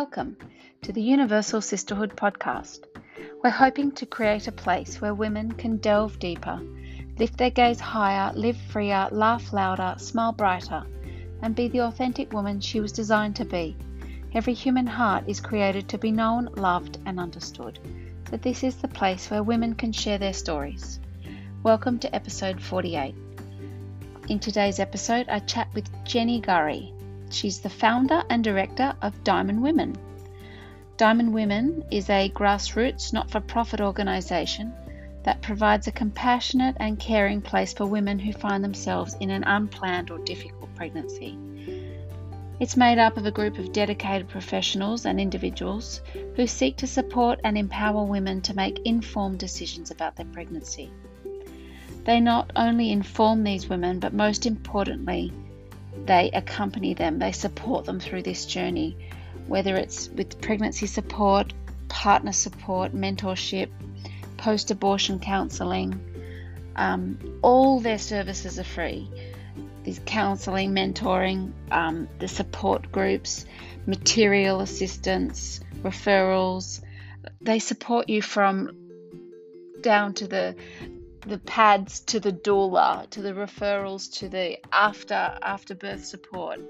Welcome to the Universal Sisterhood podcast. We're hoping to create a place where women can delve deeper, lift their gaze higher, live freer, laugh louder, smile brighter, and be the authentic woman she was designed to be. Every human heart is created to be known, loved, and understood. So, this is the place where women can share their stories. Welcome to episode 48. In today's episode, I chat with Jenny Gurry. She's the founder and director of Diamond Women. Diamond Women is a grassroots not for profit organisation that provides a compassionate and caring place for women who find themselves in an unplanned or difficult pregnancy. It's made up of a group of dedicated professionals and individuals who seek to support and empower women to make informed decisions about their pregnancy. They not only inform these women, but most importantly, they accompany them, they support them through this journey, whether it's with pregnancy support, partner support, mentorship, post abortion counselling. Um, all their services are free. These counselling, mentoring, um, the support groups, material assistance, referrals. They support you from down to the the pads to the doula to the referrals to the after after birth support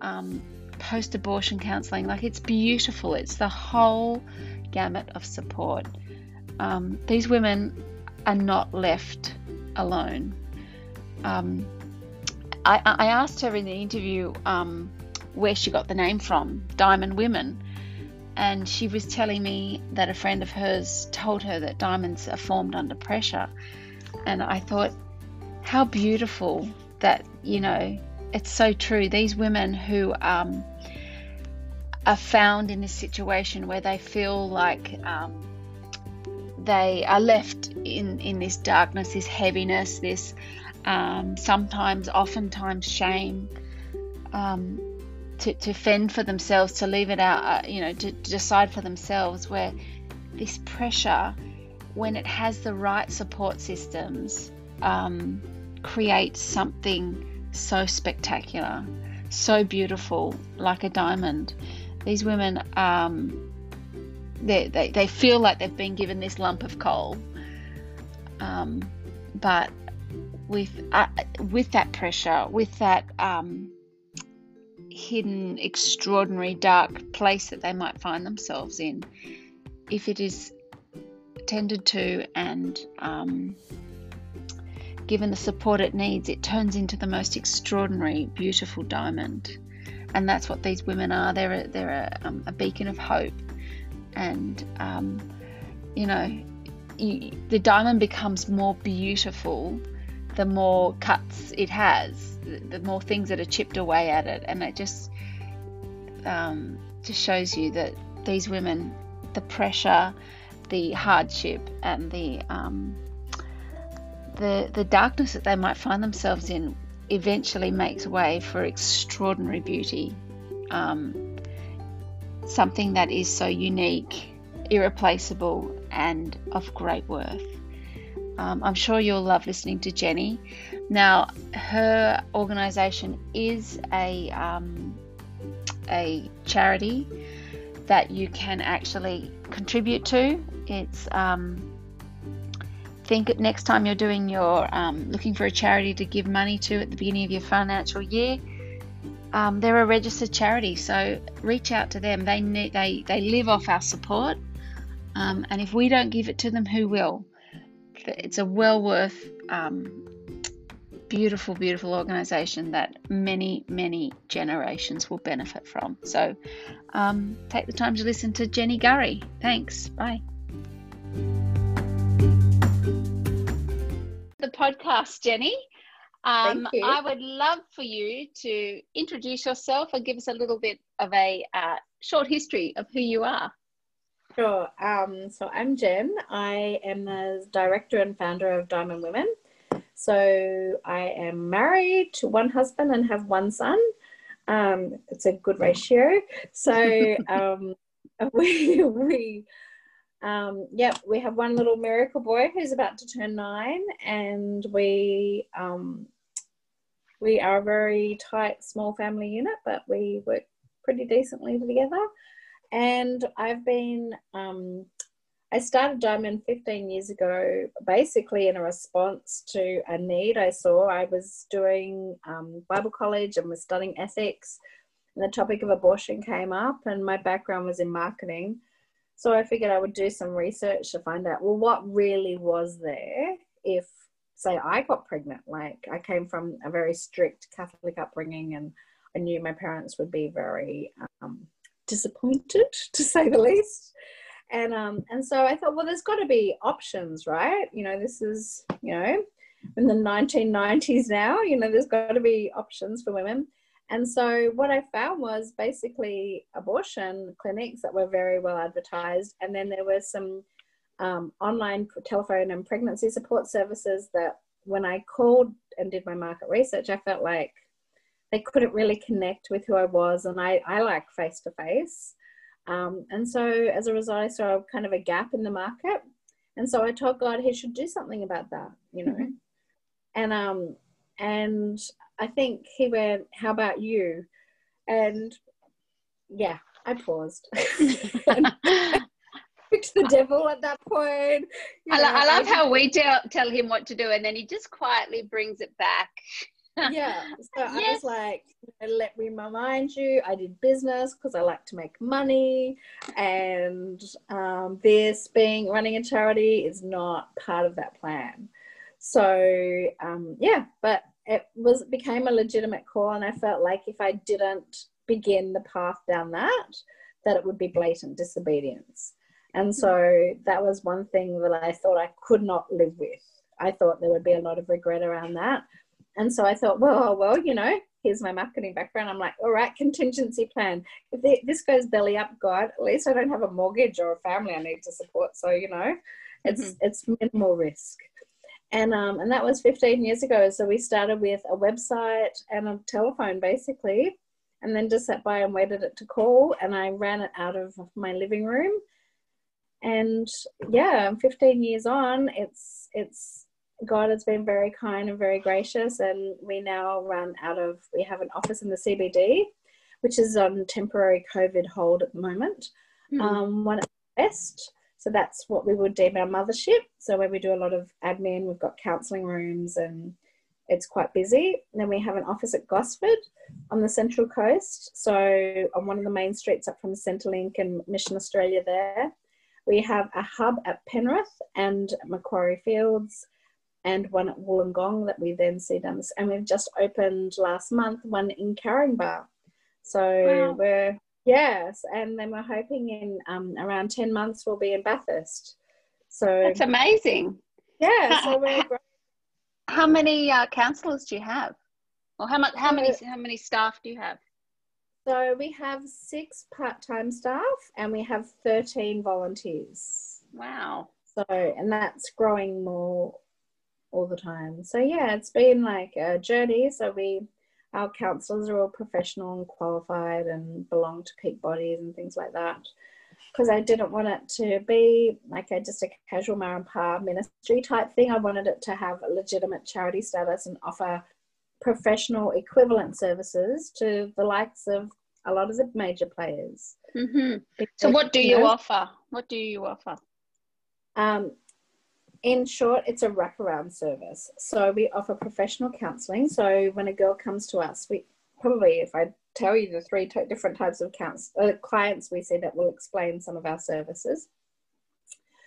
um, post abortion counseling like it's beautiful. It's the whole gamut of support. Um, these women are not left alone. Um, I, I, asked her in the interview um, where she got the name from diamond women. And she was telling me that a friend of hers told her that diamonds are formed under pressure. And I thought, how beautiful that, you know, it's so true. These women who um, are found in this situation where they feel like um, they are left in, in this darkness, this heaviness, this um, sometimes, oftentimes, shame. Um, to, to fend for themselves, to leave it out, uh, you know, to, to decide for themselves, where this pressure, when it has the right support systems, um, creates something so spectacular, so beautiful, like a diamond. These women, um, they, they, they feel like they've been given this lump of coal, um, but with uh, with that pressure, with that um, hidden, extraordinary, dark place that they might find themselves in, if it is tended to and um, given the support it needs, it turns into the most extraordinary, beautiful diamond. And that's what these women are. They're a, they're a, um, a beacon of hope. And, um, you know, you, the diamond becomes more beautiful the more cuts it has, the more things that are chipped away at it, and it just um, just shows you that these women, the pressure, the hardship, and the um, the the darkness that they might find themselves in, eventually makes way for extraordinary beauty, um, something that is so unique, irreplaceable, and of great worth. Um, I'm sure you'll love listening to Jenny. Now, her organisation is a um, a charity that you can actually contribute to. It's um, think next time you're doing your um, looking for a charity to give money to at the beginning of your financial year. Um, they're a registered charity, so reach out to them. They need, they they live off our support, um, and if we don't give it to them, who will? it's a well worth, um, beautiful, beautiful organization that many, many generations will benefit from. So um, take the time to listen to Jenny Gurry. Thanks. Bye. The podcast, Jenny. Um, I would love for you to introduce yourself and give us a little bit of a uh, short history of who you are. Sure. Um, so I'm Jen. I am the director and founder of Diamond Women. So I am married to one husband and have one son. Um, it's a good ratio. So um, we we um, yep, we have one little miracle boy who's about to turn nine, and we um, we are a very tight, small family unit, but we work pretty decently together. and I've been, um, I started Diamond 15 years ago, basically in a response to a need I saw. I was doing um, Bible college and was studying ethics, and the topic of abortion came up, and my background was in marketing. So I figured I would do some research to find out, well, what really was there if, say, I got pregnant? Like, I came from a very strict Catholic upbringing, and I knew my parents would be very um, disappointed, to say the least. And um, and so I thought, well, there's got to be options, right? You know, this is you know in the 1990s now. You know, there's got to be options for women. And so what I found was basically abortion clinics that were very well advertised, and then there were some um, online telephone and pregnancy support services that when I called and did my market research, I felt like they couldn't really connect with who I was, and I, I like face to face. And so as a result, I saw kind of a gap in the market. And so I told God he should do something about that, you know. Mm-hmm. And um and I think he went, How about you? And yeah, I paused. to the devil at that point. I, lo- I, love how we tell, tell him what to do and then he just quietly brings it back yeah. So yes. I was like, let me remind you, I did business because I like to make money. And um, this being running a charity is not part of that plan. So um, yeah, but it was became a legitimate call and I felt like if I didn't begin the path down that, that it would be blatant disobedience. And so that was one thing that I thought I could not live with. I thought there would be a lot of regret around that. And so I thought, well, well, you know, here's my marketing background. I'm like, all right, contingency plan. If this goes belly up, God, at least I don't have a mortgage or a family I need to support. So you know, it's mm-hmm. it's minimal risk. And um, and that was 15 years ago. So we started with a website and a telephone, basically, and then just sat by and waited it to call. And I ran it out of my living room. And yeah, 15 years on, it's it's God has been very kind and very gracious, and we now run out of. We have an office in the CBD, which is on temporary COVID hold at the moment. Mm. Um, one at West, so that's what we would deem our mothership. So where we do a lot of admin, we've got counselling rooms, and it's quite busy. And then we have an office at Gosford on the Central Coast, so on one of the main streets up from Centrelink and Mission Australia. There, we have a hub at Penrith and Macquarie Fields and one at Wollongong that we then see down this. And we've just opened last month one in Caringbah. So wow. we're, yes, and then we're hoping in um, around 10 months we'll be in Bathurst. So that's amazing. Yeah, so we're How many uh, counsellors do you have? Or how much? How many? How many staff do you have? So we have six part-time staff, and we have thirteen volunteers. Wow! So, and that's growing more all the time. So yeah, it's been like a journey. So we, our counsellors are all professional and qualified and belong to peak bodies and things like that. Because I didn't want it to be like a, just a casual mar and pa ministry type thing. I wanted it to have a legitimate charity status and offer professional equivalent services to the likes of a lot of the major players. Mm-hmm. Because, so, what do you, you know, offer? What do you offer? Um, in short, it's a wraparound service. So we offer professional counselling. So when a girl comes to us, we probably, if I tell you the three t- different types of counts, uh, clients we see that will explain some of our services.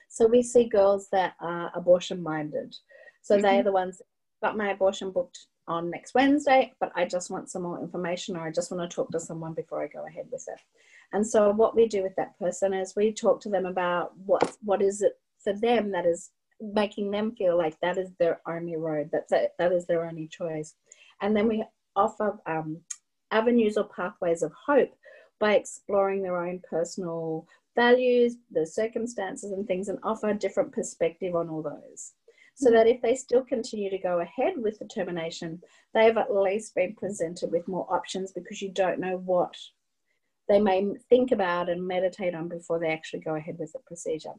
So we see girls that are abortion minded. So mm-hmm. they're the ones got my abortion booked on next Wednesday, but I just want some more information or I just want to talk to someone before I go ahead with it. And so what we do with that person is we talk to them about what what is it for them that is making them feel like that is their only road, that that, that is their only choice. And then we offer um, avenues or pathways of hope by exploring their own personal values, the circumstances and things, and offer a different perspective on all those. So that if they still continue to go ahead with the termination, they've at least been presented with more options because you don't know what they may think about and meditate on before they actually go ahead with the procedure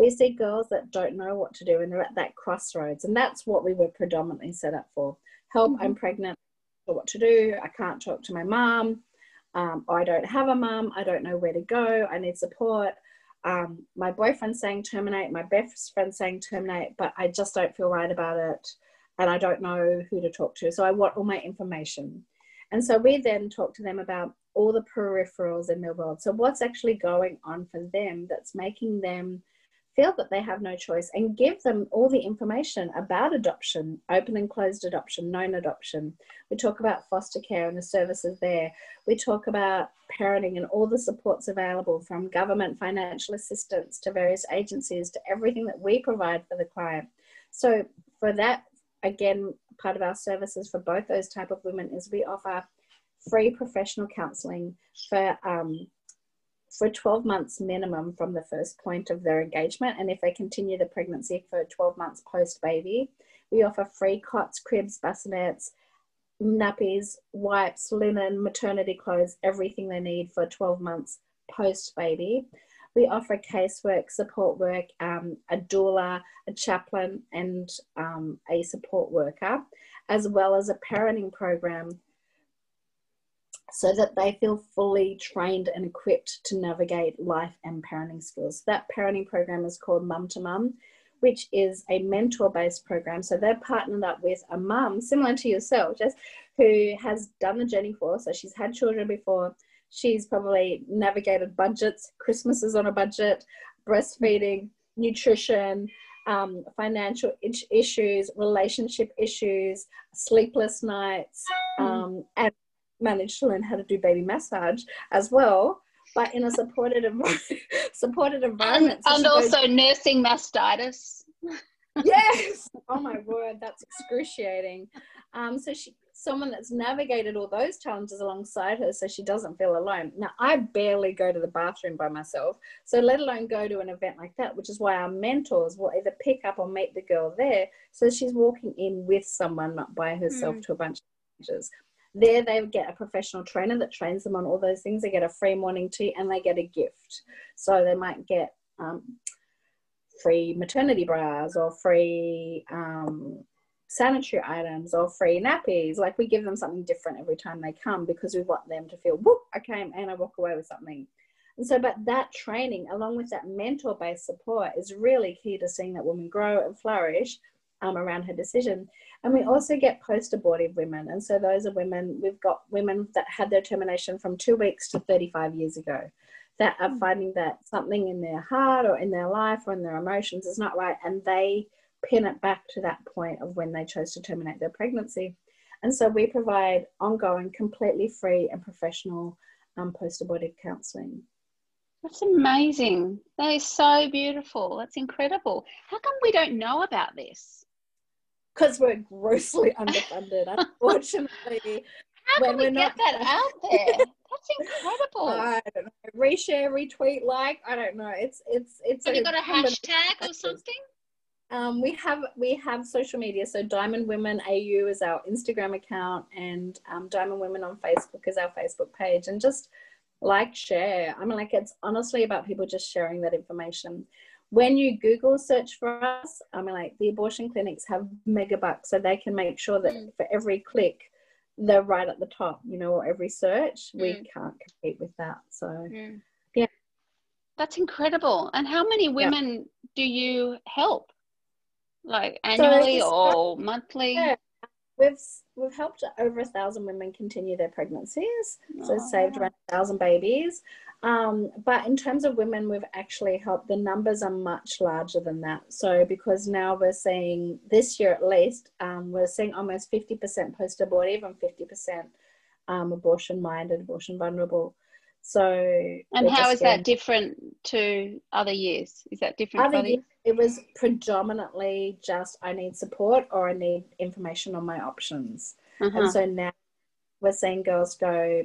we see girls that don't know what to do and they're at that crossroads. And that's what we were predominantly set up for. Help, mm-hmm. I'm pregnant, what to do, I can't talk to my mom. um, I don't have a mum, I don't know where to go, I need support. Um, my boyfriend's saying terminate, my best friend's saying terminate, but I just don't feel right about it and I don't know who to talk to. So I want all my information. And so we then talk to them about all the peripherals in their world. So what's actually going on for them that's making them feel that they have no choice and give them all the information about adoption, open and closed adoption, known adoption. We talk about foster care and the services there. We talk about parenting and all the supports available from government financial assistance to various agencies to everything that we provide for the client. So for that, again, part of our services for both those type of women is we offer free professional counselling for um, for 12 months minimum from the first point of their engagement. And if they continue the pregnancy for 12 months post baby, we offer free cots, cribs, bassinets, nappies, wipes, linen, maternity clothes, everything they need for 12 months post baby. We offer casework, support work, um, a doula, a chaplain, and um, a support worker, as well as a parenting program so that they feel fully trained and equipped to navigate life and parenting skills. That parenting program is called Mum to Mum, which is a mentor based program. So they're partnered up with a mum, similar to yourself, Jess, who has done the journey for. So she's had children before. She's probably navigated budgets, Christmases on a budget, breastfeeding, nutrition, um, financial issues, relationship issues, sleepless nights, mm. um, and managed to learn how to do baby massage as well, but in a supported environment. supported environment. And, so and also goes, nursing mastitis. yes. Oh my word, that's excruciating. Um, so she, someone that's navigated all those challenges alongside her, so she doesn't feel alone. Now I barely go to the bathroom by myself, so let alone go to an event like that, which is why our mentors will either pick up or meet the girl there, so she's walking in with someone, not by herself, mm. to a bunch of changes. There, they get a professional trainer that trains them on all those things. They get a free morning tea and they get a gift. So they might get um, free maternity bras or free um, sanitary items or free nappies. Like we give them something different every time they come because we want them to feel, whoop, I came and I walk away with something. And so, but that training, along with that mentor based support, is really key to seeing that woman grow and flourish um, around her decision. And we also get post abortive women. And so those are women, we've got women that had their termination from two weeks to 35 years ago that are hmm. finding that something in their heart or in their life or in their emotions is not right. And they pin it back to that point of when they chose to terminate their pregnancy. And so we provide ongoing, completely free and professional um, post abortive counselling. That's amazing. That is so beautiful. That's incredible. How come we don't know about this? Because we're grossly underfunded, unfortunately. How when can we get that out there? That's incredible. I don't know. Reshare, retweet, like. I don't know. It's it's it's. Have you got a hashtag or something? Um, we have we have social media. So Diamond Women AU is our Instagram account, and um, Diamond Women on Facebook is our Facebook page. And just like, share. I mean, like it's honestly about people just sharing that information when you Google search for us, I mean, like the abortion clinics have megabucks, so they can make sure that mm. for every click, they're right at the top, you know, or every search. Mm. We can't compete with that. So, mm. yeah. That's incredible. And how many women yeah. do you help? Like annually so or monthly? Yeah. We've we've helped over a thousand women continue their pregnancies, so oh. saved around a thousand babies. Um, but in terms of women, we've actually helped. The numbers are much larger than that. So because now we're seeing this year at least, um, we're seeing almost fifty percent post-abortive and fifty percent um, abortion-minded, abortion vulnerable. So and how is that different to other years? Is that different? Other years, it was predominantly just I need support or I need information on my options. Uh-huh. And so now we're seeing girls go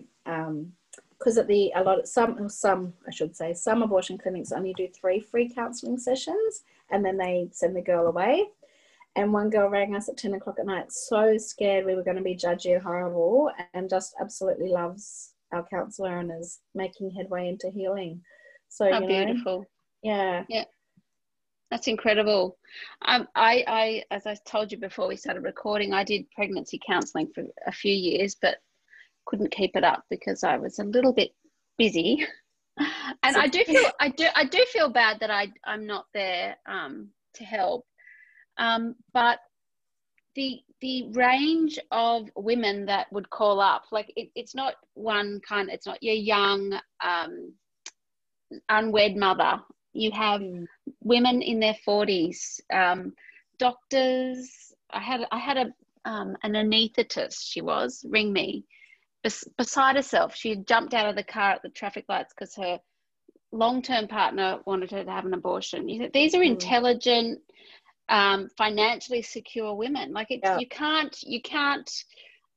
because at the a lot of some some I should say some abortion clinics only do three free counselling sessions and then they send the girl away. And one girl rang us at 10 o'clock at night, so scared we were going to be judgy and horrible, and just absolutely loves our counsellor and is making headway into healing. So, How beautiful. Know, yeah. Yeah. That's incredible. Um, I, I, as I told you before we started recording, I did pregnancy counselling for a few years, but couldn't keep it up because I was a little bit busy. and I do feel I do I do feel bad that I I'm not there um, to help. Um, but the the range of women that would call up, like it, it's not one kind. It's not your young um, unwed mother. You have mm. women in their forties, um, doctors. I had I had a um, an anaesthetist. She was ring me bes- beside herself. She had jumped out of the car at the traffic lights because her long-term partner wanted her to have an abortion. You know, these are mm. intelligent, um, financially secure women. Like it, yeah. you can't, you can't.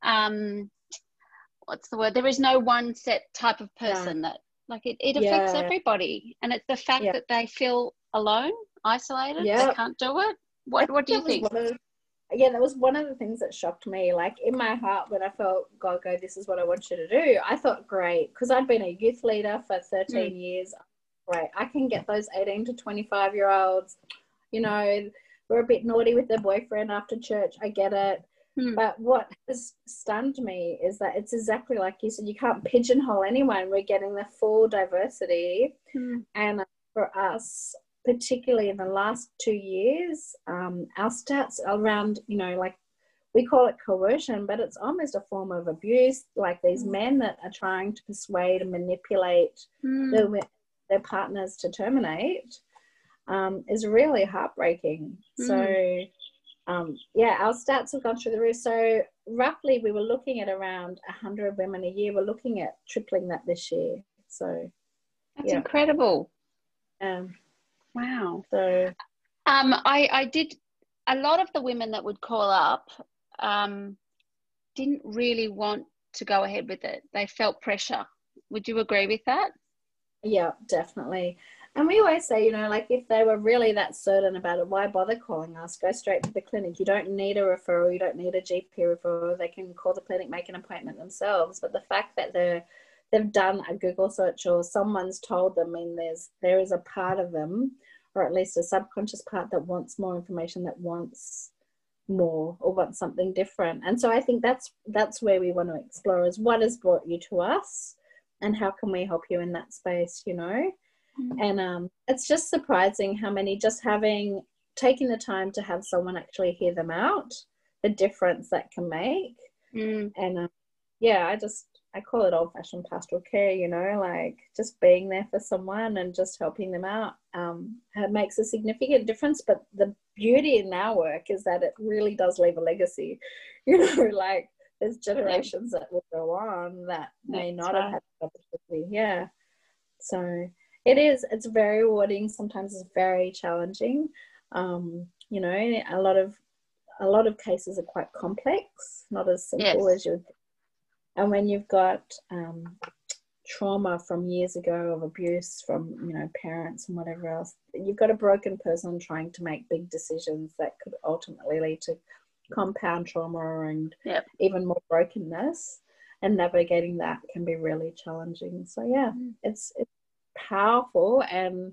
Um, what's the word? There is no one set type of person yeah. that like it, it affects yeah. everybody, and it's the fact that they feel alone, isolated, they can't do it. What What do you think? Yeah, that was one of the things that shocked me. Like in my heart, when I felt God go, this is what I want you to do, I thought, great, because I'd been a youth leader for 13 mm. years. Right, I can get those 18 to 25 year olds, you know, we're a bit naughty with their boyfriend after church. I get it. Mm. But what has stunned me is that it's exactly like you said, you can't pigeonhole anyone. We're getting the full diversity. Mm. And for us, particularly in the last two years, um, our stats around, you know, like we call it coercion, but it's almost a form of abuse. Like these mm. men that are trying to persuade and manipulate mm. their, their partners to terminate um, is really heartbreaking. Mm. So, um, yeah, our stats have gone through the roof. So, roughly, we were looking at around 100 women a year. We're looking at tripling that this year. So, that's yeah. incredible. Um, Wow. So, um, I I did a lot of the women that would call up um, didn't really want to go ahead with it. They felt pressure. Would you agree with that? Yeah, definitely. And we always say, you know, like if they were really that certain about it, why bother calling us? Go straight to the clinic. You don't need a referral. You don't need a GP referral. They can call the clinic, make an appointment themselves. But the fact that they're they've done a Google search or someone's told them, I mean, there's there is a part of them or at least a subconscious part that wants more information that wants more or wants something different and so i think that's that's where we want to explore is what has brought you to us and how can we help you in that space you know mm-hmm. and um, it's just surprising how many just having taking the time to have someone actually hear them out the difference that can make mm. and um, yeah i just I call it old fashioned pastoral care, you know, like just being there for someone and just helping them out. Um, it makes a significant difference. But the beauty in our work is that it really does leave a legacy, you know, like there's generations that will go on that may not right. have had the opportunity. Yeah. So it is, it's very rewarding. Sometimes it's very challenging. Um, you know, a lot of a lot of cases are quite complex, not as simple yes. as you would and when you've got um, trauma from years ago of abuse from you know parents and whatever else you've got a broken person trying to make big decisions that could ultimately lead to compound trauma and yep. even more brokenness and navigating that can be really challenging so yeah mm. it's it's powerful and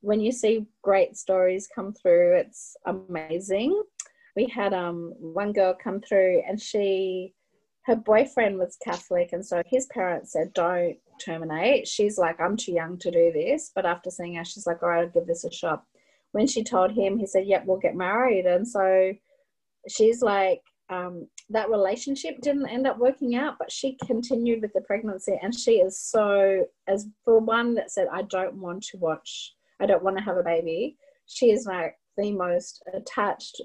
when you see great stories come through it's amazing we had um one girl come through and she her boyfriend was Catholic, and so his parents said, Don't terminate. She's like, I'm too young to do this. But after seeing her, she's like, All right, I'll give this a shot. When she told him, he said, Yep, we'll get married. And so she's like, um, that relationship didn't end up working out, but she continued with the pregnancy. And she is so, as for one that said, I don't want to watch, I don't want to have a baby, she is like the most attached,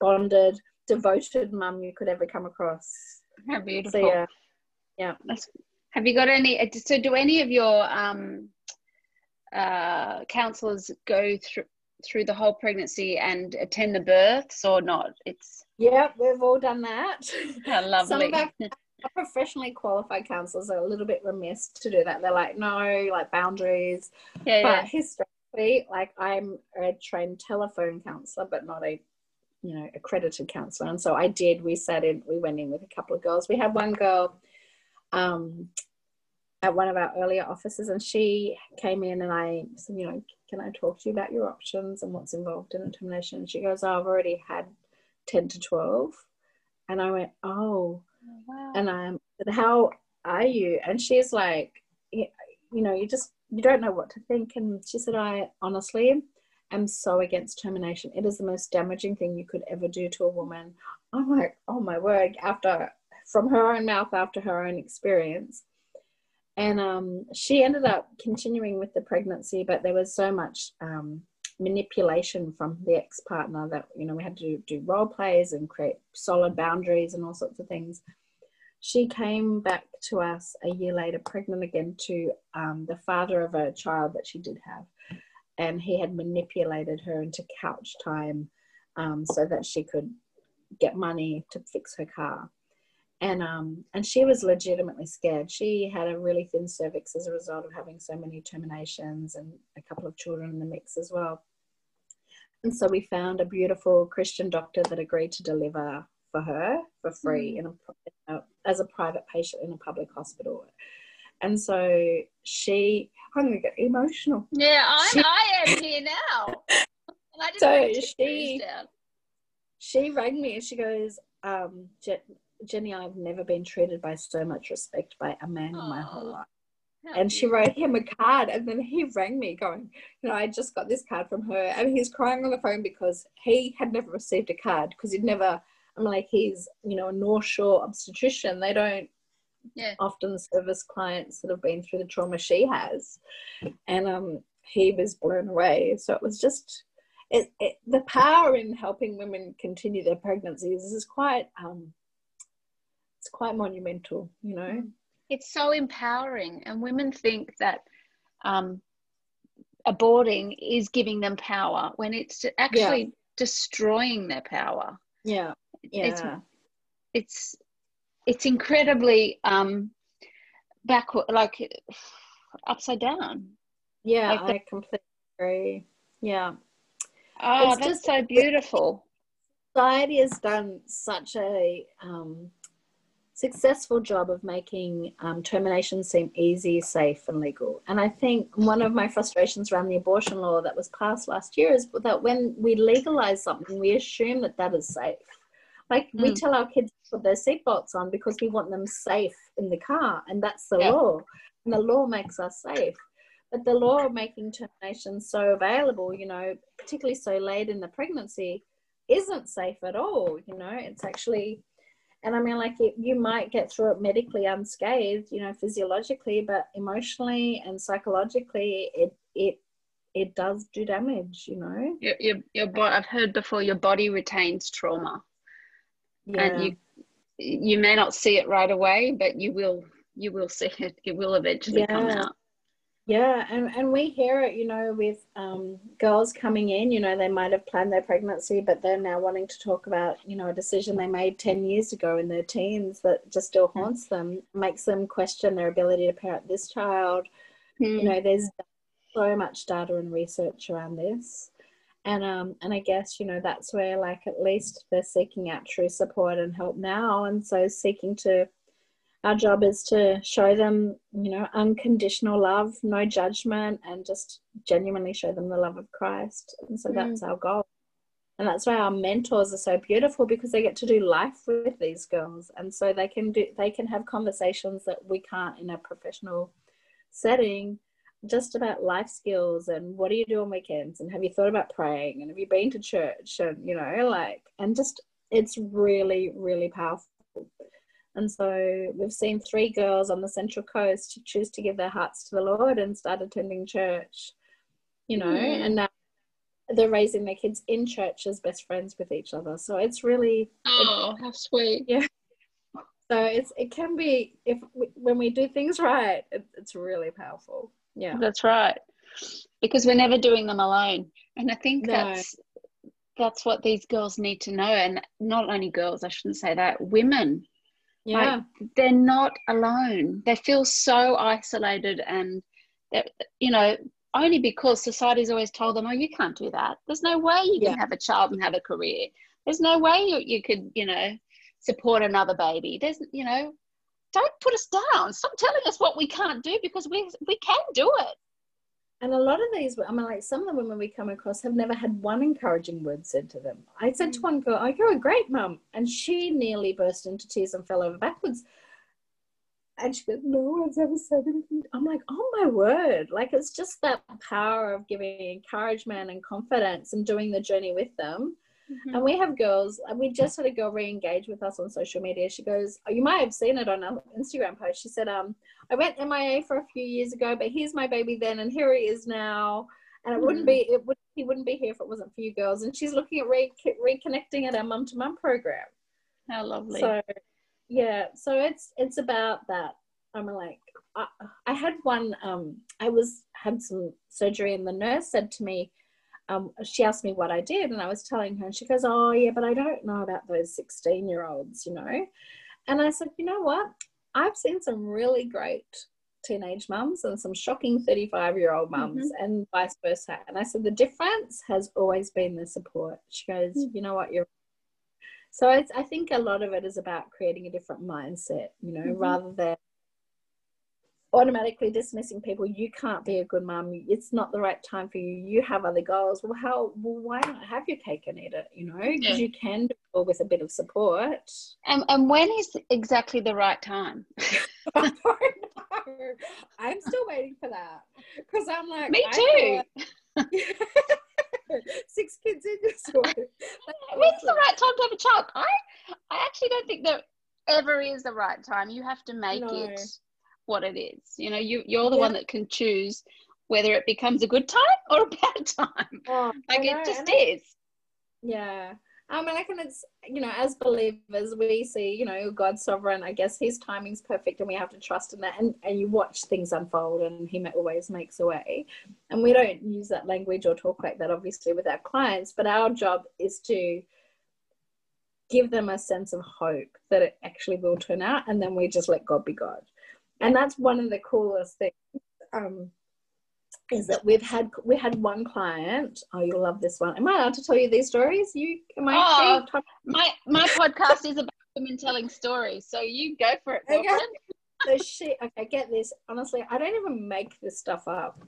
bonded, devoted mum you could ever come across how beautiful. So, yeah. Yeah. That's, have you got any, uh, so do any of your um, uh, counselors go through, through the whole pregnancy and attend the births or not? It's yeah, we've all done that. How lovely. Some of our professionally qualified counselors are a little bit remiss to do that. They're like, no, like boundaries. Yeah, but yeah. historically, like I'm a trained telephone counselor, but not a you know accredited counselor and so i did we sat in we went in with a couple of girls we had one girl um, at one of our earlier offices and she came in and i said you know can i talk to you about your options and what's involved in a termination and she goes oh, i've already had 10 to 12 and i went oh wow. and i said how are you? And she's like, you know, you just, you don't know what to think. And she said, I honestly am so against termination. It is the most damaging thing you could ever do to a woman. I'm like, oh my word, after, from her own mouth, after her own experience. And um, she ended up continuing with the pregnancy, but there was so much um, manipulation from the ex partner that, you know, we had to do role plays and create solid boundaries and all sorts of things. She came back to us a year later, pregnant again, to um, the father of a child that she did have. And he had manipulated her into couch time um, so that she could get money to fix her car. And um and she was legitimately scared. She had a really thin cervix as a result of having so many terminations and a couple of children in the mix as well. And so we found a beautiful christian doctor that agreed to deliver for her for free mm. in a, as a private patient in a public hospital and so she i'm gonna get emotional yeah i'm she, i am here now so she she rang me and she goes um, Jenny, I've never been treated by so much respect by a man in my whole life. And she wrote him a card, and then he rang me, going, You know, I just got this card from her. And he's crying on the phone because he had never received a card because he'd never, I'm like, he's, you know, a North Shore obstetrician. They don't yeah. often service clients that have been through the trauma she has. And um, he was blown away. So it was just, it, it, the power in helping women continue their pregnancies is quite um, it's quite monumental, you know. Mm. It's so empowering, and women think that um, aborting is giving them power when it's actually yeah. destroying their power. Yeah, yeah. It's it's, it's incredibly um, backward, like upside down. Yeah, like the, I completely agree. Yeah. Oh, it's that's just, so beautiful. Society has done such a um, successful job of making um, termination seem easy, safe, and legal. And I think one of my frustrations around the abortion law that was passed last year is that when we legalize something, we assume that that is safe. Like mm. we hmm. tell our kids put their seatbelts on because we want them safe in the car, and that's the yeah. law. And the law makes us safe. But the law of making termination so available, you know, particularly so late in the pregnancy, isn't safe at all. You know, it's actually and I mean, like it, you might get through it medically unscathed, you know, physiologically, but emotionally and psychologically, it it it does do damage, you know. Your your, your body. I've heard before. Your body retains trauma, yeah. and you you may not see it right away, but you will you will see it. It will eventually yeah. come out. Yeah, and, and we hear it, you know, with um, girls coming in, you know, they might have planned their pregnancy, but they're now wanting to talk about, you know, a decision they made 10 years ago in their teens that just still hmm. haunts them, makes them question their ability to parent this child. Mm. You hmm. know, there's so much data and research around this. And um and I guess, you know, that's where like at least they're seeking out true support and help now. And so seeking to our job is to show them, you know, unconditional love, no judgment, and just genuinely show them the love of Christ. And so mm. that's our goal. And that's why our mentors are so beautiful because they get to do life with these girls. And so they can do they can have conversations that we can't in a professional setting just about life skills and what do you do on weekends and have you thought about praying and have you been to church and you know like and just it's really really powerful and so we've seen three girls on the Central Coast choose to give their hearts to the Lord and start attending church, you know, mm. and now they're raising their kids in church as best friends with each other. So it's really oh, how sweet. Yeah. So it's it can be if we, when we do things right, it, it's really powerful. Yeah, that's right. Because we're never doing them alone, and I think no. that's that's what these girls need to know, and not only girls. I shouldn't say that. Women yeah. Like, they're not alone. They feel so isolated and, you know, only because society's always told them, oh, you can't do that. There's no way you yeah. can have a child and have a career. There's no way you, you could, you know, support another baby. There's, you know, don't put us down. Stop telling us what we can't do because we, we can do it. And a lot of these, I mean, like some of the women we come across have never had one encouraging word said to them. I said to mm. one girl, "Oh, you're a great mum," and she nearly burst into tears and fell over backwards. And she goes, No one's ever said anything. I'm like, Oh my word. Like, it's just that power of giving encouragement and confidence and doing the journey with them. Mm-hmm. And we have girls, and we just had a girl re engage with us on social media. She goes, oh, You might have seen it on our Instagram post. She said, um, I went MIA for a few years ago, but here's my baby then, and here he is now. And it mm-hmm. wouldn't be, it would, he wouldn't be here if it wasn't for you girls. And she's looking at re- reconnecting at our mum to mum program. How lovely. So, yeah, so it's it's about that. I'm like, I, I had one. Um, I was had some surgery, and the nurse said to me, um, she asked me what I did, and I was telling her, and she goes, "Oh yeah, but I don't know about those 16 year olds, you know." And I said, "You know what? I've seen some really great teenage mums and some shocking 35 year old mums mm-hmm. and vice versa. And I said, the difference has always been the support. She goes, mm-hmm. you know what, you're so it's, I think a lot of it is about creating a different mindset, you know, mm-hmm. rather than automatically dismissing people. You can't be a good mum. It's not the right time for you. You have other goals. Well, how? Well, why not have your cake and eat it? You know, because yeah. you can do it with a bit of support. And and when is exactly the right time? I don't know. I'm still waiting for that because I'm like me too. six kids in your story. When's the right time to have a child? I, I actually don't think there ever is the right time. You have to make no. it what it is. You know, you you're the yeah. one that can choose whether it becomes a good time or a bad time. Oh, like it just is. Yeah. I mean, I can, it's, you know, as believers, we see, you know, God's sovereign. I guess his timing's perfect and we have to trust in that. And, and you watch things unfold and he always makes a way. And we don't use that language or talk like that, obviously, with our clients. But our job is to give them a sense of hope that it actually will turn out. And then we just let God be God. And that's one of the coolest things. Um, is that we've had we had one client. Oh, you'll love this one. Am I allowed to tell you these stories? You am I? Oh, my my podcast is about women telling stories, so you go for it, girlfriend. Okay. so she okay, get this. Honestly, I don't even make this stuff up.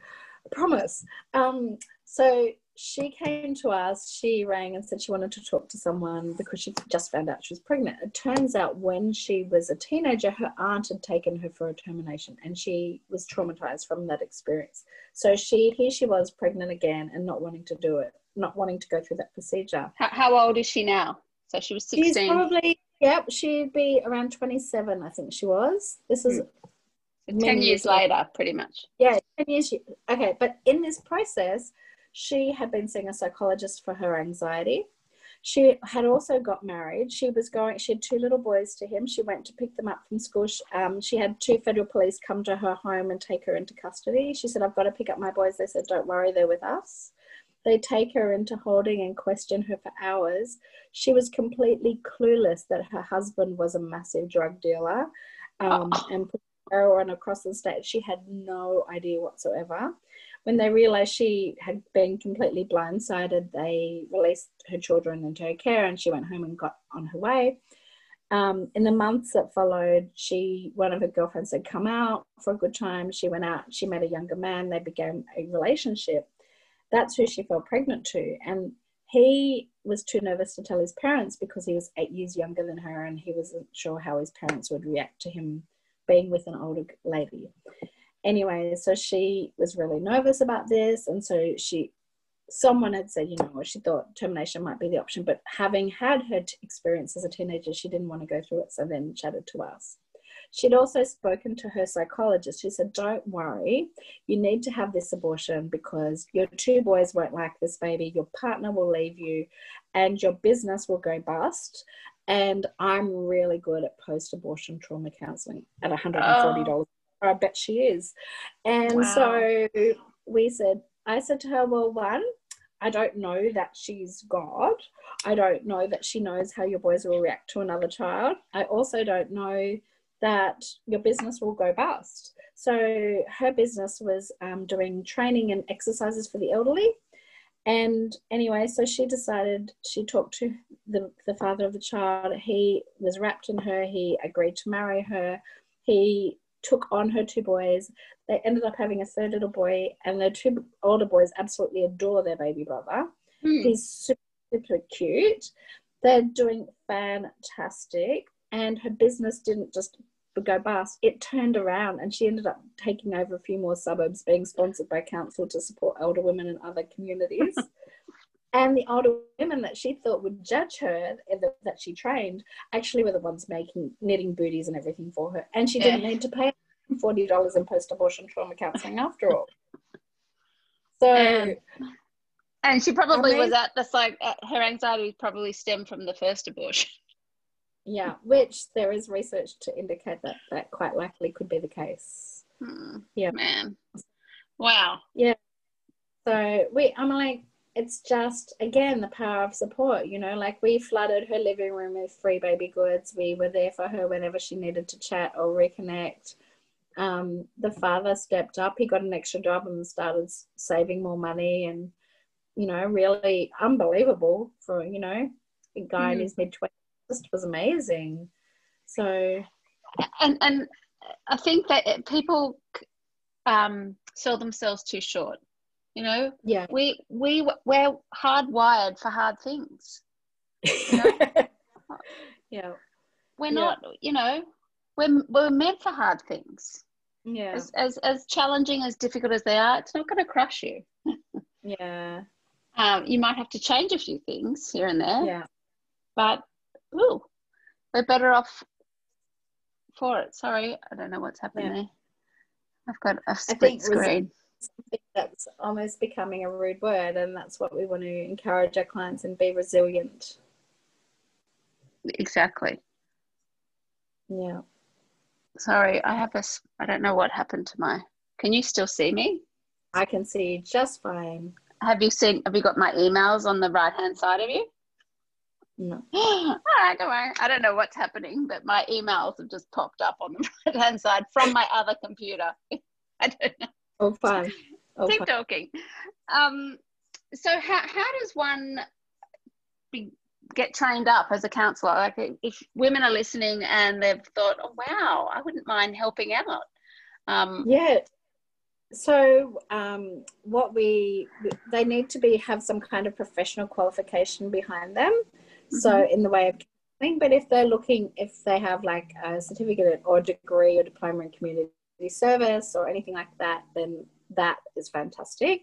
I promise. Um, so she came to us, she rang and said she wanted to talk to someone because she just found out she was pregnant. It turns out when she was a teenager, her aunt had taken her for a termination and she was traumatized from that experience. So she here she was pregnant again and not wanting to do it, not wanting to go through that procedure. How, how old is she now? So she was 16. She's probably, yep, she'd be around 27, I think she was. This is. Hmm. 10 years, years later, later, pretty much. Yeah, 10 years. Okay, but in this process, she had been seeing a psychologist for her anxiety. She had also got married. She was going, she had two little boys to him. She went to pick them up from school. She, um, she had two federal police come to her home and take her into custody. She said, I've got to pick up my boys. They said, Don't worry, they're with us. They take her into holding and question her for hours. She was completely clueless that her husband was a massive drug dealer um, oh. and put heroin across the state. She had no idea whatsoever when they realized she had been completely blindsided, they released her children into her care and she went home and got on her way. Um, in the months that followed, she one of her girlfriends had come out for a good time. She went out, she met a younger man, they began a relationship. That's who she fell pregnant to. And he was too nervous to tell his parents because he was eight years younger than her and he wasn't sure how his parents would react to him being with an older lady anyway, so she was really nervous about this. And so she, someone had said, you know, she thought termination might be the option. But having had her experience as a teenager, she didn't want to go through it. So then chatted to us. She'd also spoken to her psychologist who said, Don't worry, you need to have this abortion because your two boys won't like this baby, your partner will leave you, and your business will go bust. And I'm really good at post abortion trauma counseling at $140 oh. I bet she is. And wow. so we said, I said to her, well, one, I don't know that she's God. I don't know that she knows how your boys will react to another child. I also don't know that your business will go bust. So her business was um, doing training and exercises for the elderly. And anyway, so she decided, she talked to the, the father of the child. He was rapt in her. He agreed to marry her. He took on her two boys. They ended up having a third little boy, and the two older boys absolutely adore their baby brother. Mm. He's super, super cute. They're doing fantastic, and her business didn't just go bust, it turned around and she ended up taking over a few more suburbs, being sponsored by council to support elder women in other communities. and the older women that she thought would judge her that she trained actually were the ones making knitting booties and everything for her. And she didn't yeah. need to pay $40 in post-abortion trauma counseling after all. So and, and she probably I mean, was at the like her anxiety probably stemmed from the first abortion. Yeah which there is research to indicate that that quite likely could be the case. Hmm, yeah. Man. Wow. Yeah. So we i'm like it's just again the power of support you know like we flooded her living room with free baby goods. We were there for her whenever she needed to chat or reconnect. Um, the father stepped up. He got an extra job and started saving more money and you know really unbelievable for you know a guy mm. in his mid-20s just was amazing. So and and i think that people um, sell themselves too short you know, yeah, we we we're hardwired for hard things. You know? yeah, we're yeah. not. You know, we're we're meant for hard things. Yeah, as as, as challenging as difficult as they are, it's not going to crush you. yeah, um, you might have to change a few things here and there. Yeah, but ooh, we're better off for it. Sorry, I don't know what's happening yeah. there. I've got a split screen something that's almost becoming a rude word, and that's what we want to encourage our clients and be resilient. Exactly. Yeah. Sorry, I have a. I don't know what happened to my. Can you still see me? I can see you just fine. Have you seen? Have you got my emails on the right hand side of you? No. All right, ah, don't worry. I don't know what's happening, but my emails have just popped up on the right hand side from my other computer. I don't know. Oh, fun. Oh, Keep talking. Um, so, how, how does one be, get trained up as a counselor? Like, if women are listening and they've thought, oh, wow, I wouldn't mind helping out. Um, yeah. So, um, what we they need to be have some kind of professional qualification behind them. Mm-hmm. So, in the way of counseling, but if they're looking, if they have like a certificate or degree or diploma in community service or anything like that, then that is fantastic.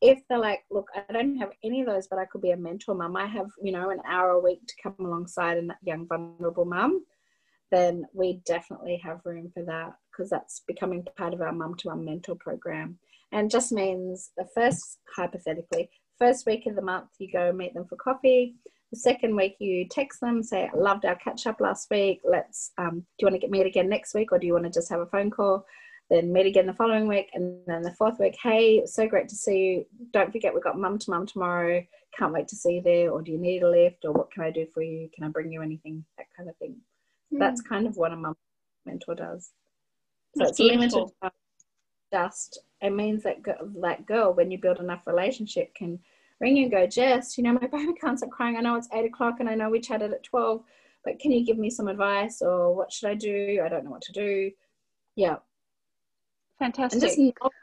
If they're like, look, I don't have any of those, but I could be a mentor mum, I have, you know, an hour a week to come alongside a young vulnerable mum, then we definitely have room for that because that's becoming part of our mum to mum mentor program. And just means the first, hypothetically, first week of the month, you go meet them for coffee. The second week, you text them, say, I loved our catch up last week. Let's, um, do you want to get meet again next week or do you want to just have a phone call? Then meet again the following week. And then the fourth week, hey, so great to see you. Don't forget, we've got mum to mum tomorrow. Can't wait to see you there. Or do you need a lift? Or what can I do for you? Can I bring you anything? That kind of thing. Mm. That's kind of what a mum mentor does. So That's it's beautiful. limited just, it means that, that girl, when you build enough relationship, can ring you and go, Jess, you know, my baby can't stop crying. I know it's eight o'clock and I know we chatted at 12, but can you give me some advice or what should I do? I don't know what to do. Yeah. Fantastic. And just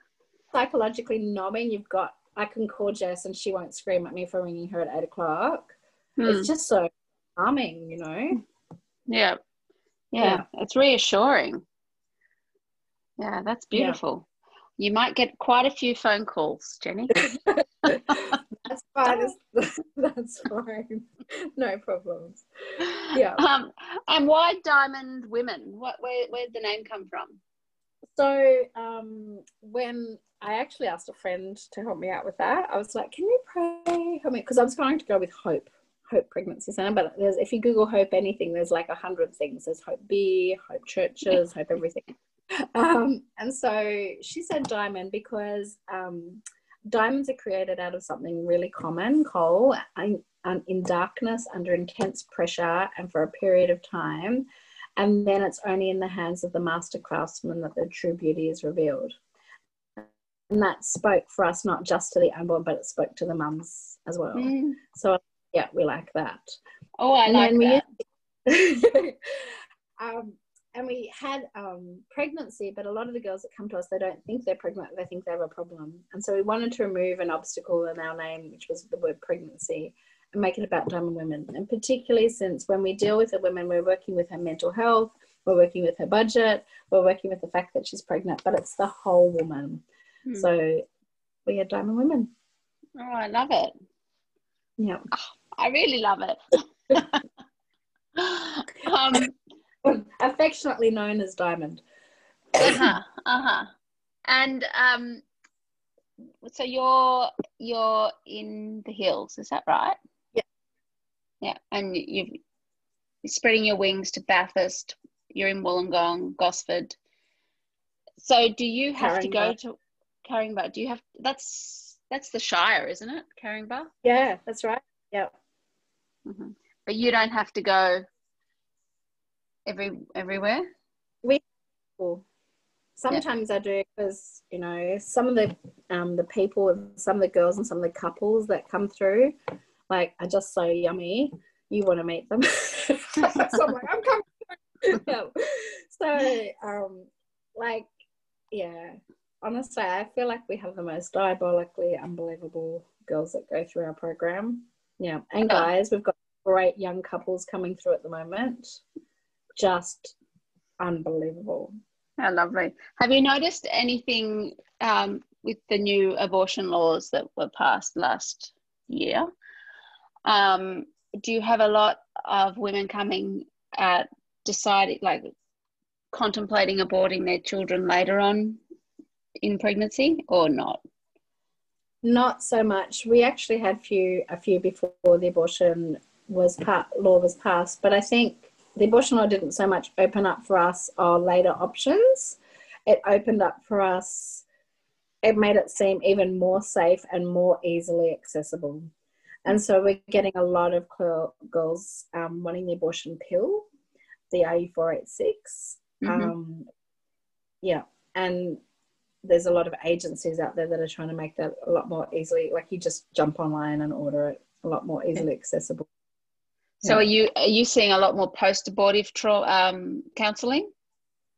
psychologically knowing you've got, I can call Jess and she won't scream at me for ringing her at eight o'clock. Hmm. It's just so calming, you know? Yeah. Yeah. yeah. It's reassuring. Yeah, that's beautiful. Yeah. You might get quite a few phone calls, Jenny. That's fine. That's fine. No problems. Yeah. Um, and why Diamond Women? What where where did the name come from? So um, when I actually asked a friend to help me out with that, I was like, "Can you pray help me?" Because I was going to go with Hope, Hope Pregnancy Center. But there's if you Google Hope anything, there's like a hundred things. There's Hope Beer, Hope Churches, Hope everything. Um, and so she said Diamond because um, diamonds are created out of something really common, coal, in darkness under intense pressure and for a period of time. And then it's only in the hands of the master craftsman that the true beauty is revealed. And that spoke for us not just to the unborn, but it spoke to the mums as well. Mm. So yeah, we like that. Oh, I and like that. um, and we had um, pregnancy, but a lot of the girls that come to us, they don't think they're pregnant, they think they have a problem. And so we wanted to remove an obstacle in our name, which was the word pregnancy, and make it about diamond women. And particularly since when we deal with a woman, we're working with her mental health, we're working with her budget, we're working with the fact that she's pregnant, but it's the whole woman. Mm. So we are Diamond Women. Oh, I love it. Yeah. I really love it. um, affectionately known as Diamond. uh-huh. Uh-huh. And um so you're you're in the hills, is that right? Yeah. Yeah. And you've you're spreading your wings to Bathurst, you're in Wollongong, Gosford. So do you have to go to Caringbah? Do you have that's that's the Shire, isn't it? Caringbah? Yeah, that's right. Yeah. Mm-hmm. But you don't have to go every everywhere. We sometimes yeah. I do because you know some of the um the people, some of the girls, and some of the couples that come through, like are just so yummy. You want to meet them. so I'm like, I'm coming. yeah. So um, like yeah, honestly, I feel like we have the most diabolically unbelievable girls that go through our program. Yeah, and guys, we've got great young couples coming through at the moment. Just unbelievable. How lovely. Have you noticed anything um, with the new abortion laws that were passed last year? Um, do you have a lot of women coming at deciding, like contemplating aborting their children later on in pregnancy or not? Not so much. We actually had few a few before the abortion was part, law was passed, but I think the abortion law didn't so much open up for us our later options. It opened up for us. It made it seem even more safe and more easily accessible. And so we're getting a lot of girls um, wanting the abortion pill, the RU486. Mm-hmm. Um, yeah, and there's a lot of agencies out there that are trying to make that a lot more easily. Like you just jump online and order it a lot more easily accessible. So yeah. are you are you seeing a lot more post abortive tra- um, counselling?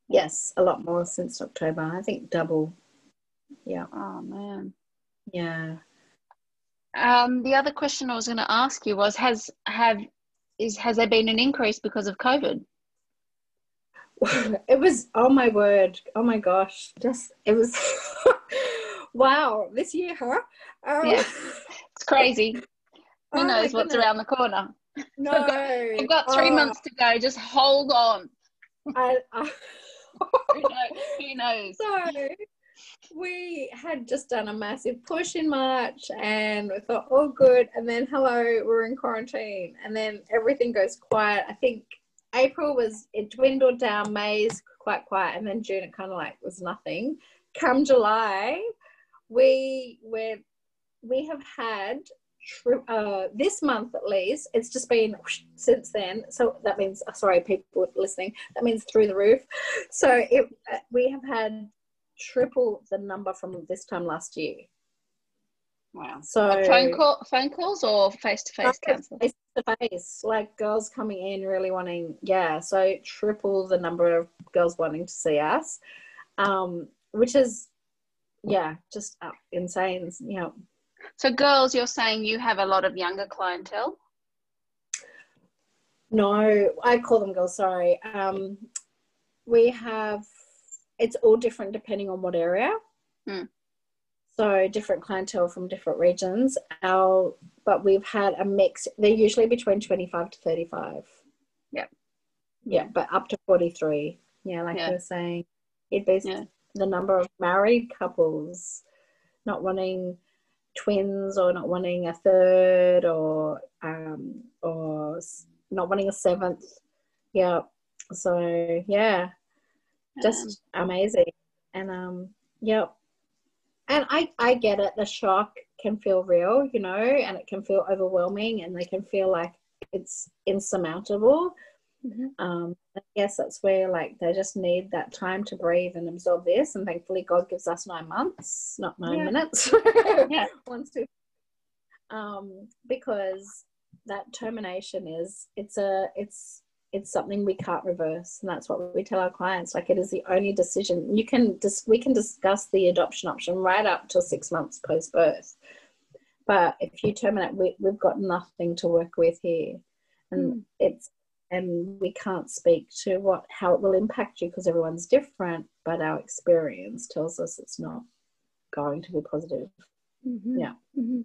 Yes, a lot more since October. I think double. Yeah. Oh man. Yeah. Um, the other question I was going to ask you was: Has have is has there been an increase because of COVID? it was oh my word oh my gosh just it was wow this year huh um, yeah it's crazy who oh knows what's around the corner no we've got, we've got three oh. months to go just hold on I, I who, knows, who knows so we had just done a massive push in March and we thought, all good. And then, hello, we're in quarantine. And then everything goes quiet. I think April was it dwindled down, May's quite quiet, and then June it kind of like was nothing. Come July, we we we have had uh, this month at least. It's just been whoosh, since then. So that means sorry, people listening. That means through the roof. So it uh, we have had triple the number from this time last year. Wow. So phone call, phone calls or face to face counseling? Face to face, like girls coming in really wanting, yeah. So triple the number of girls wanting to see us, um, which is, yeah, just uh, insane. You know. So girls, you're saying you have a lot of younger clientele. No, I call them girls. Sorry. Um, we have. It's all different depending on what area. Hmm so different clientele from different regions. Our but we've had a mix. They're usually between twenty five to thirty five. Yeah. Yeah, but up to forty three. Yeah, like yeah. you were saying, it'd be yeah. the number of married couples not wanting twins or not wanting a third or um or not wanting a seventh. Yeah. So yeah, just amazing. And um, yeah, and I, I get it. The shock can feel real, you know, and it can feel overwhelming and they can feel like it's insurmountable. Mm-hmm. Um, I guess that's where like they just need that time to breathe and absorb this. And thankfully, God gives us nine months, not nine yeah. minutes. yeah. Once to, um, because that termination is it's a it's it's something we can't reverse and that's what we tell our clients like it is the only decision you can dis- we can discuss the adoption option right up till six months post birth but if you terminate we, we've got nothing to work with here and mm. it's and we can't speak to what how it will impact you because everyone's different but our experience tells us it's not going to be positive. Mm-hmm. yeah. Mm-hmm.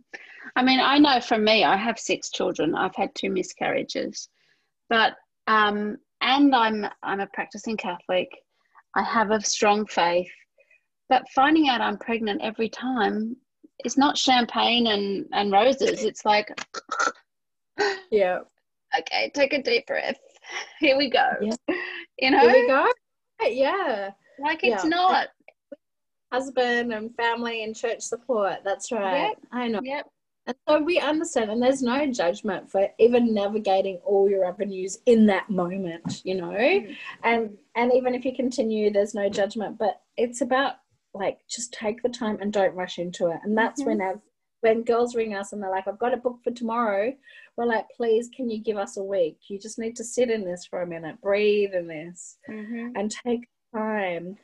i mean i know for me i have six children. I've had two miscarriages. But um and i'm i'm a practicing catholic. I have a strong faith. But finding out i'm pregnant every time is not champagne and and roses. It's like yeah okay, take a deep breath. Here we go. Yeah. You know? Here we go. Yeah. Like it's yeah. not. Husband and family and church support. That's right. Yep. I know. Yep. And so we understand, and there's no judgment for even navigating all your avenues in that moment, you know. Mm. And and even if you continue, there's no judgment. But it's about like just take the time and don't rush into it. And that's mm-hmm. when our when girls ring us and they're like, I've got a book for tomorrow, we're like, please, can you give us a week? You just need to sit in this for a minute, breathe in this, mm-hmm. and take time.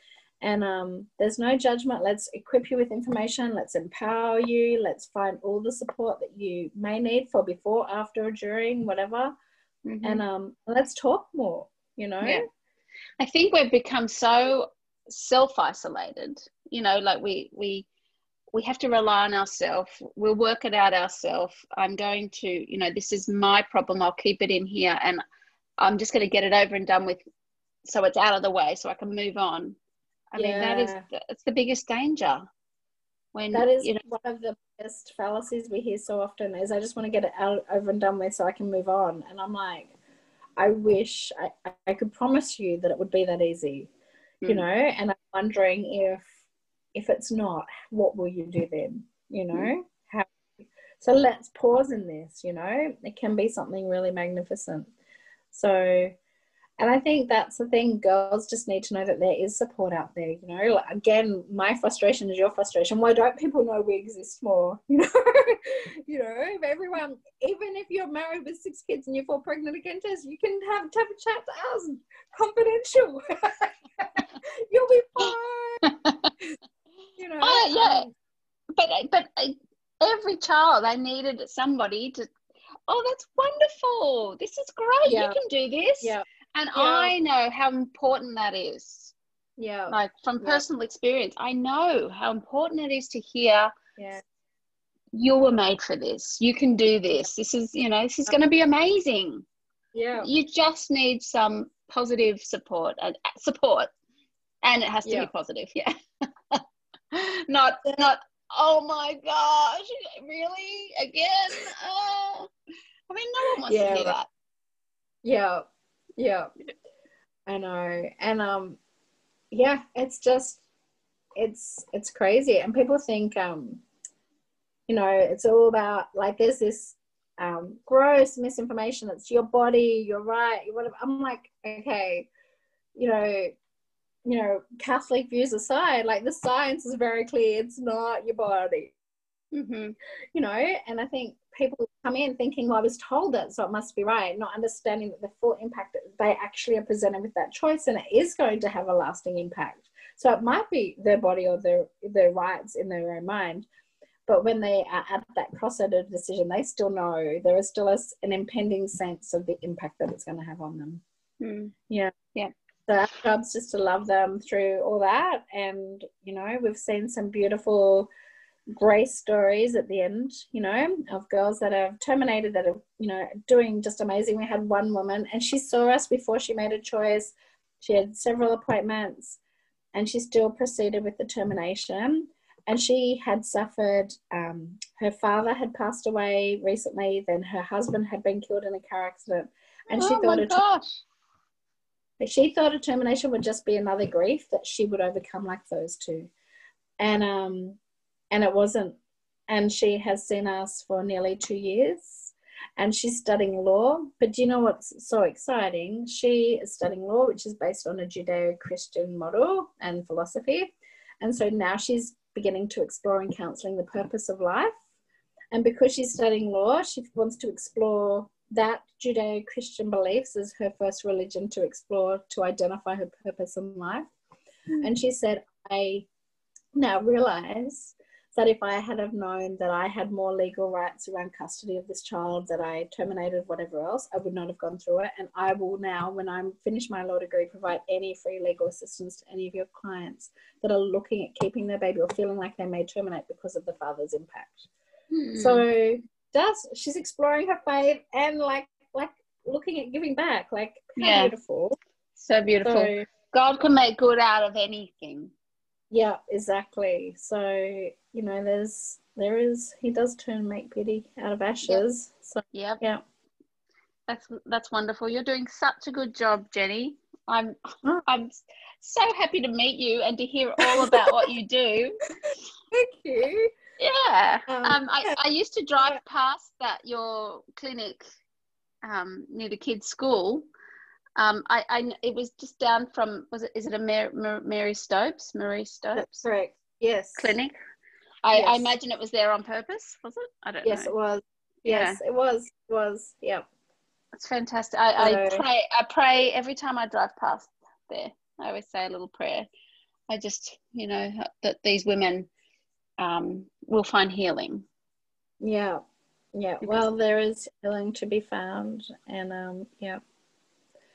And um, there's no judgment. Let's equip you with information. Let's empower you. Let's find all the support that you may need for before, after, or during, whatever. Mm-hmm. And um, let's talk more, you know? Yeah. I think we've become so self isolated, you know, like we, we, we have to rely on ourselves. We'll work it out ourselves. I'm going to, you know, this is my problem. I'll keep it in here and I'm just going to get it over and done with so it's out of the way so I can move on. I yeah. mean, that is, it's the biggest danger. When, that is you know, one of the biggest fallacies we hear so often is I just want to get it out over and done with so I can move on. And I'm like, I wish I, I could promise you that it would be that easy, mm. you hmm. know, and I'm wondering if if it's not, what will you do then? You know, mm. how? So let's pause in this. You know, it can be something really magnificent. So, and I think that's the thing. Girls just need to know that there is support out there. You know, like, again, my frustration is your frustration. Why don't people know we exist more? You know, you know, if everyone, even if you're married with six kids and you fall pregnant again, Jess, you can have, have a chat to us, confidential. You'll be fine you know. Oh yeah, um, but but uh, every child I needed somebody to. Oh, that's wonderful! This is great. Yeah. You can do this. Yeah. And yeah. I know how important that is. Yeah. Like from personal yeah. experience, I know how important it is to hear. Yeah. You were made for this. You can do this. This is, you know, this is going to be amazing. Yeah. You just need some positive support and uh, support, and it has to yeah. be positive. Yeah. not not oh my gosh really? Again? Uh, i mean no one wants yeah, to hear that. Yeah yeah. I know. And um yeah it's just it's it's crazy. And people think um you know it's all about like there's this um gross misinformation it's your body you're right whatever. I'm like okay you know you know, Catholic views aside, like the science is very clear. It's not your body. Mm-hmm. You know, and I think people come in thinking, well, I was told that, so it must be right, not understanding that the full impact that they actually are presented with that choice and it is going to have a lasting impact. So it might be their body or their their rights in their own mind. But when they are at that crossover decision, they still know there is still a, an impending sense of the impact that it's going to have on them. Mm. Yeah. Yeah our job's just to love them through all that. And you know we've seen some beautiful grace stories at the end you know of girls that have terminated that are you know doing just amazing. We had one woman and she saw us before she made a choice. She had several appointments and she still proceeded with the termination. And she had suffered um, her father had passed away recently then her husband had been killed in a car accident. And oh she thought gosh but she thought a termination would just be another grief that she would overcome like those two. And um and it wasn't. And she has seen us for nearly two years and she's studying law. But do you know what's so exciting? She is studying law, which is based on a Judeo Christian model and philosophy. And so now she's beginning to explore and counseling the purpose of life. And because she's studying law, she wants to explore that Judeo Christian beliefs is her first religion to explore to identify her purpose in life. Mm. And she said, I now realize that if I had have known that I had more legal rights around custody of this child, that I terminated whatever else, I would not have gone through it. And I will now, when I'm finished my law degree, provide any free legal assistance to any of your clients that are looking at keeping their baby or feeling like they may terminate because of the father's impact. Hmm. So does she's exploring her faith and like like looking at giving back. Like yeah. beautiful. So beautiful. So, God can make good out of anything. Yeah, exactly. So, you know, there's there is he does turn make beauty out of ashes. Yep. So yep. yeah. That's that's wonderful. You're doing such a good job, Jenny. I'm oh. I'm so happy to meet you and to hear all about what you do. Thank you. Yeah. Um, um I. I used to drive past that your clinic um, near the kids' school. Um, I, I, it was just down from was it is it a Mary, Mary Stopes? Marie Stopes? That's correct. Yes. Clinic? I, yes. I, imagine it was there on purpose was it? I don't yes know. it was. Yes yeah. it was. It was. Yeah. It's fantastic. I, I pray I pray every time I drive past there I always say a little prayer. I just you know that these women um, will find healing yeah yeah because well there is healing to be found and um yeah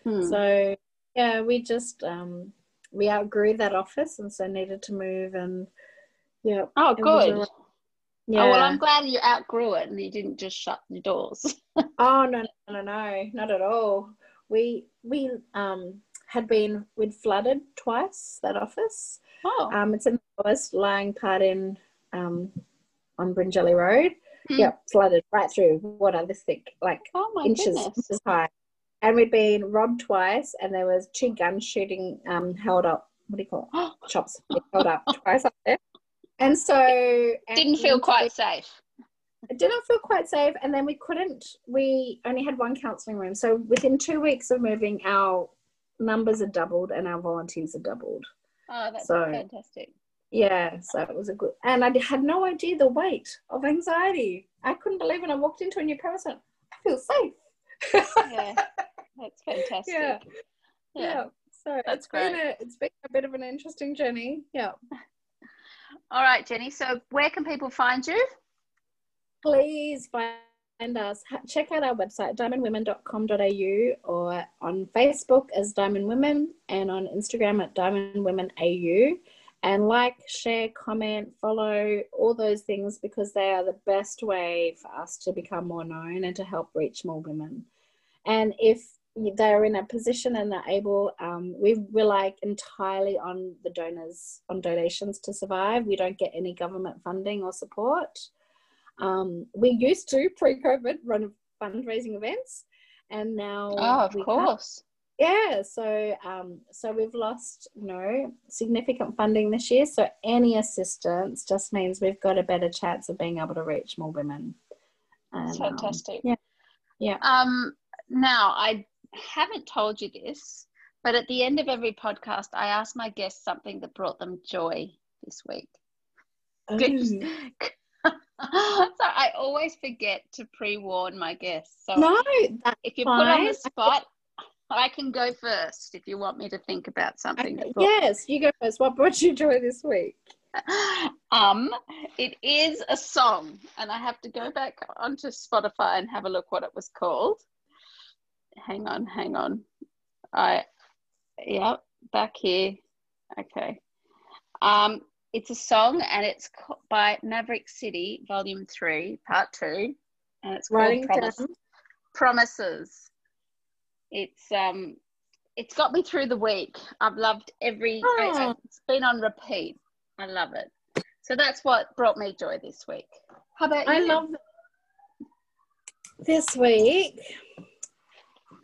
Hmm. So yeah, we just um, we outgrew that office and so needed to move and yeah. Oh, good. Yeah. Oh, well, I'm glad you outgrew it and you didn't just shut the doors. oh no, no, no, no, not at all. We we um had been we'd flooded twice that office. Oh. Um, it's in the lowest lying part in um on Bringelly Road. Hmm. Yep, flooded right through What water this thick, like oh inches, inches high and we'd been robbed twice, and there was two guns shooting um, held up. What do you call it? Chops held up twice up there. And so and didn't feel quite safe. It didn't feel quite safe, and then we couldn't. We only had one counselling room, so within two weeks of moving, our numbers are doubled and our volunteers are doubled. Oh, that's so, fantastic. Yeah, so it was a good, and I had no idea the weight of anxiety. I couldn't believe when I walked into a new premise. I feel safe. yeah, that's fantastic. Yeah. Yeah. yeah. So that's it's great. been a it's been a bit of an interesting journey. Yeah. All right, Jenny. So where can people find you? Please find us. Check out our website, diamondwomen.com.au or on Facebook as Diamond Women and on Instagram at Diamond Women AU. And like, share, comment, follow, all those things because they are the best way for us to become more known and to help reach more women. And if they're in a position and they're able, um, we rely entirely on the donors, on donations to survive. We don't get any government funding or support. Um, we used to pre COVID run fundraising events, and now oh, of course, yeah so um, so we've lost you know significant funding this year so any assistance just means we've got a better chance of being able to reach more women. And, fantastic. um, yeah yeah. Um now i haven't told you this but at the end of every podcast i ask my guests something that brought them joy this week. Oh. so I always forget to pre-warn my guests. So no, if you put on the spot, I can go first if you want me to think about something. Okay. Yes, you go first. What brought you joy this week? Um, it is a song, and I have to go back onto Spotify and have a look what it was called. Hang on, hang on. I, yeah, back here. Okay. Um, it's a song, and it's by Maverick City, Volume Three, Part Two, and it's called Writing Promise, Promises it's um it's got me through the week. I've loved every oh. it's been on repeat. I love it. So that's what brought me joy this week. How about you? I love this week.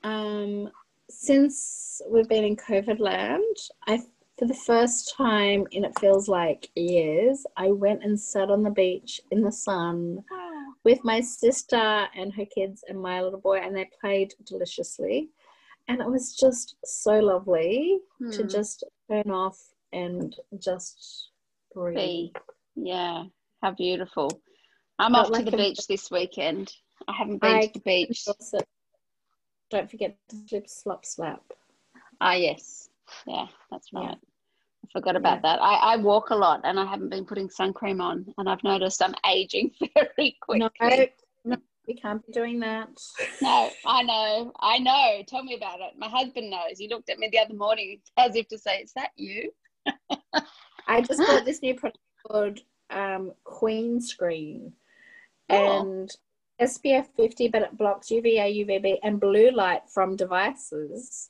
Um since we've been in COVID land, I for the first time in it feels like years, I went and sat on the beach in the sun oh. With my sister and her kids and my little boy, and they played deliciously and it was just so lovely hmm. to just turn off and just breathe. Be. Yeah, how beautiful. I'm off like to the beach this weekend. I haven't been I to the beach. Don't forget to slip slop slap. Ah, yes. Yeah, that's right. I forgot about yeah. that. I, I walk a lot and I haven't been putting sun cream on, and I've noticed I'm aging very quickly. No, no, we can't be doing that. no, I know, I know. Tell me about it. My husband knows. He looked at me the other morning as if to say, "Is that you?" I just bought this new product called um, Queen Screen, oh. and SPF 50, but it blocks UVA, UVB, and blue light from devices.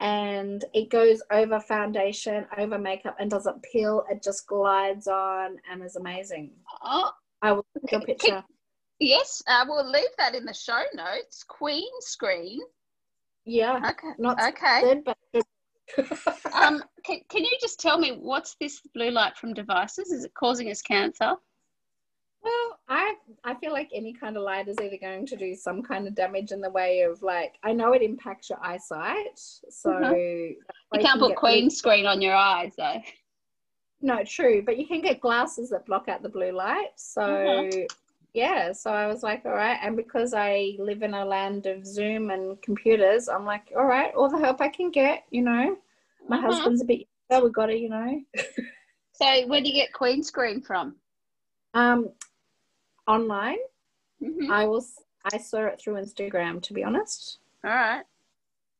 And it goes over foundation, over makeup, and doesn't peel. It just glides on and is amazing. Oh, I will take a picture. Yes, I will leave that in the show notes. Queen screen. Yeah. Okay. Not okay. Good, but um, can, can you just tell me what's this blue light from devices? Is it causing us cancer? Well, I I feel like any kind of light is either going to do some kind of damage in the way of like I know it impacts your eyesight, so mm-hmm. you can't put queen blue... screen on your eyes though. No, true, but you can get glasses that block out the blue light. So mm-hmm. yeah, so I was like, all right, and because I live in a land of Zoom and computers, I'm like, all right, all the help I can get, you know. My mm-hmm. husband's a bit, so we got it, you know. so where do you get queen screen from? Um, online. Mm-hmm. I will. I saw it through Instagram, to be honest. All right.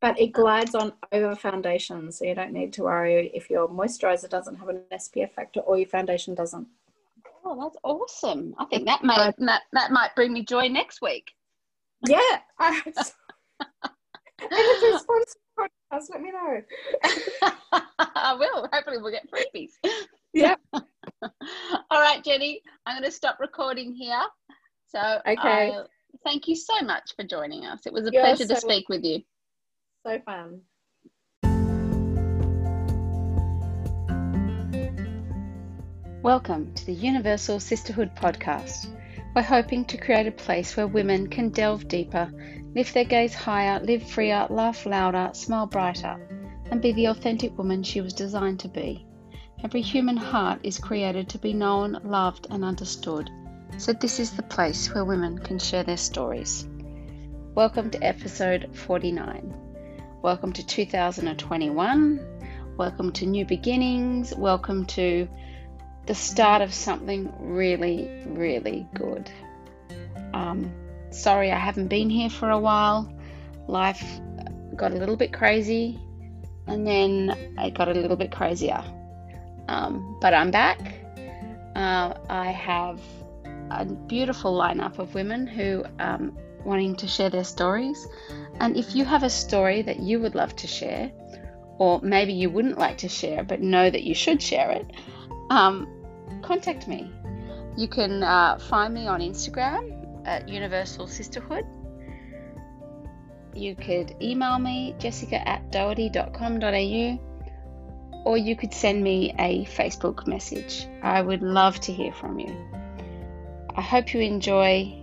But it glides on over foundation, so you don't need to worry if your moisturizer doesn't have an SPF factor or your foundation doesn't. Oh, that's awesome! I think that might that, that might bring me joy next week. Yeah. I, and if you're sponsored podcast, let me know. I will. Hopefully, we'll get freebies. Yeah. All right, Jenny, I'm going to stop recording here. So, okay. Uh, thank you so much for joining us. It was a You're pleasure so, to speak with you. So fun. Welcome to the Universal Sisterhood podcast. We're hoping to create a place where women can delve deeper, lift their gaze higher, live freer, laugh louder, smile brighter, and be the authentic woman she was designed to be. Every human heart is created to be known, loved, and understood. So, this is the place where women can share their stories. Welcome to episode 49. Welcome to 2021. Welcome to new beginnings. Welcome to the start of something really, really good. Um, sorry, I haven't been here for a while. Life got a little bit crazy, and then it got a little bit crazier. Um, but I'm back. Uh, I have a beautiful lineup of women who um, wanting to share their stories. And if you have a story that you would love to share, or maybe you wouldn't like to share but know that you should share it, um, contact me. You can uh, find me on Instagram at Universal Sisterhood. You could email me, jessica at doherty.com.au or you could send me a Facebook message. I would love to hear from you. I hope you enjoy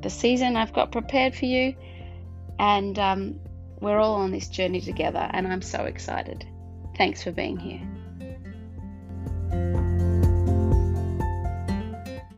the season I've got prepared for you, and um, we're all on this journey together, and I'm so excited. Thanks for being here.